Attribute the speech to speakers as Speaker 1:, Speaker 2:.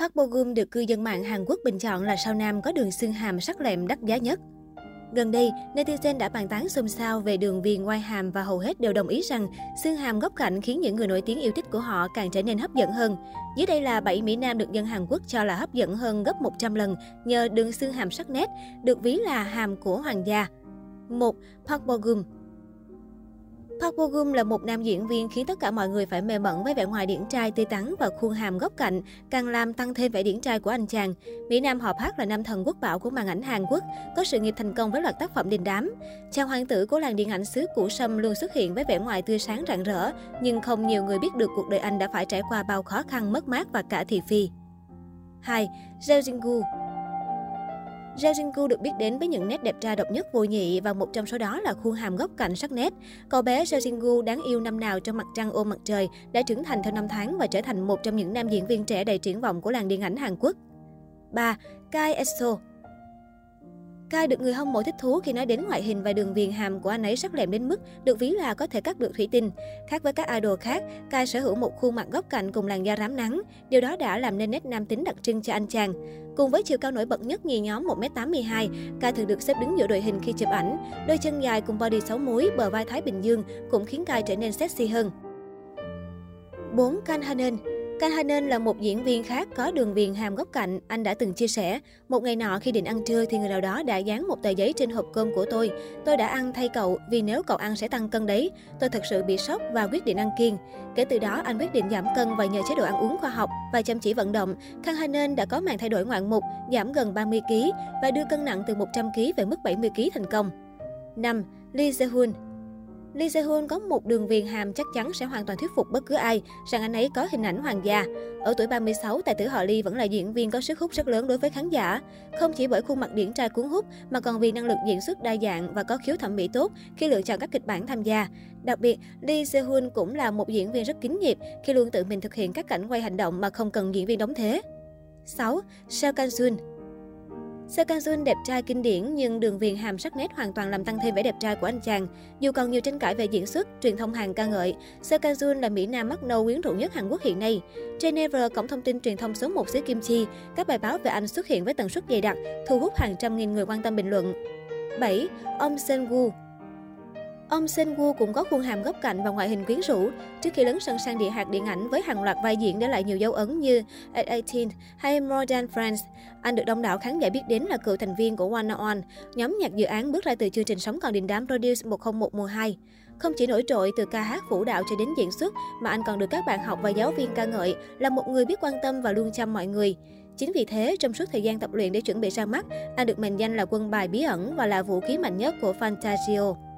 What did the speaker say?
Speaker 1: Park Bo Gum được cư dân mạng Hàn Quốc bình chọn là sao nam có đường xương hàm sắc lẹm đắt giá nhất. Gần đây, netizen đã bàn tán xôn xao về đường viền ngoài hàm và hầu hết đều đồng ý rằng xương hàm góc cạnh khiến những người nổi tiếng yêu thích của họ càng trở nên hấp dẫn hơn. Dưới đây là 7 Mỹ Nam được dân Hàn Quốc cho là hấp dẫn hơn gấp 100 lần nhờ đường xương hàm sắc nét, được ví là hàm của hoàng gia. 1. Park Bo Gum Park Bo Gum là một nam diễn viên khiến tất cả mọi người phải mê mẩn với vẻ ngoài điển trai tươi tắn và khuôn hàm góc cạnh, càng làm tăng thêm vẻ điển trai của anh chàng. Mỹ Nam họ Park là nam thần quốc bảo của màn ảnh Hàn Quốc, có sự nghiệp thành công với loạt tác phẩm đình đám. Chàng hoàng tử của làng điện ảnh xứ Củ Sâm luôn xuất hiện với vẻ ngoài tươi sáng rạng rỡ, nhưng không nhiều người biết được cuộc đời anh đã phải trải qua bao khó khăn, mất mát và cả thị phi. 2. Jeo Jin-gu Jeo Jin-gu được biết đến với những nét đẹp trai độc nhất, vô nhị, và một trong số đó là khuôn hàm góc cạnh sắc nét. Cậu bé Jeo Jin-gu đáng yêu năm nào trong mặt trăng ôm mặt trời, đã trưởng thành theo năm tháng và trở thành một trong những nam diễn viên trẻ đầy triển vọng của làng điện ảnh Hàn Quốc. 3. Kai Esso Kai được người hâm mộ thích thú khi nói đến ngoại hình và đường viền hàm của anh ấy sắc lẹm đến mức được ví là có thể cắt được thủy tinh. Khác với các idol khác, Kai sở hữu một khuôn mặt góc cạnh cùng làn da rám nắng. Điều đó đã làm nên nét nam tính đặc trưng cho anh chàng. Cùng với chiều cao nổi bật nhất nhì nhóm 1m82, Kai thường được xếp đứng giữa đội hình khi chụp ảnh. Đôi chân dài cùng body xấu múi, bờ vai Thái Bình Dương cũng khiến Kai trở nên sexy hơn. 4. Kang Hanen Kang Hanen là một diễn viên khác có đường viền hàm góc cạnh. Anh đã từng chia sẻ, một ngày nọ khi định ăn trưa thì người nào đó đã dán một tờ giấy trên hộp cơm của tôi. Tôi đã ăn thay cậu vì nếu cậu ăn sẽ tăng cân đấy. Tôi thật sự bị sốc và quyết định ăn kiêng. Kể từ đó, anh quyết định giảm cân và nhờ chế độ ăn uống khoa học và chăm chỉ vận động. Kang Hanen đã có màn thay đổi ngoạn mục, giảm gần 30 kg và đưa cân nặng từ 100 kg về mức 70 kg thành công. 5. Lee Se-hun Lee Se-hun có một đường viền hàm chắc chắn sẽ hoàn toàn thuyết phục bất cứ ai rằng anh ấy có hình ảnh hoàng gia. Ở tuổi 36, tài tử họ Lee vẫn là diễn viên có sức hút rất lớn đối với khán giả. Không chỉ bởi khuôn mặt điển trai cuốn hút, mà còn vì năng lực diễn xuất đa dạng và có khiếu thẩm mỹ tốt khi lựa chọn các kịch bản tham gia. Đặc biệt, Lee Se-hun cũng là một diễn viên rất kín nghiệp khi luôn tự mình thực hiện các cảnh quay hành động mà không cần diễn viên đóng thế. 6. Seo Kang-sun Seo Kang Jun đẹp trai kinh điển nhưng đường viền hàm sắc nét hoàn toàn làm tăng thêm vẻ đẹp trai của anh chàng. Dù còn nhiều tranh cãi về diễn xuất, truyền thông Hàn ca ngợi, Seo Kang Jun là mỹ nam mắc nâu quyến rũ nhất Hàn Quốc hiện nay. Trên Never, cổng thông tin truyền thông số 1 xứ Kim Chi, các bài báo về anh xuất hiện với tần suất dày đặc, thu hút hàng trăm nghìn người quan tâm bình luận. 7. Ông Sen Woo Ông Sen Woo cũng có khuôn hàm góc cạnh và ngoại hình quyến rũ. Trước khi lấn sân sang địa hạt điện ảnh với hàng loạt vai diễn để lại nhiều dấu ấn như At 18 hay More Than Friends, anh được đông đảo khán giả biết đến là cựu thành viên của One On, nhóm nhạc dự án bước ra từ chương trình Sống còn đình đám Produce 101 mùa 2. Không chỉ nổi trội từ ca hát vũ đạo cho đến diễn xuất, mà anh còn được các bạn học và giáo viên ca ngợi là một người biết quan tâm và luôn chăm mọi người. Chính vì thế, trong suốt thời gian tập luyện để chuẩn bị ra mắt, anh được mệnh danh là quân bài bí ẩn và là vũ khí mạnh nhất của Fantasio.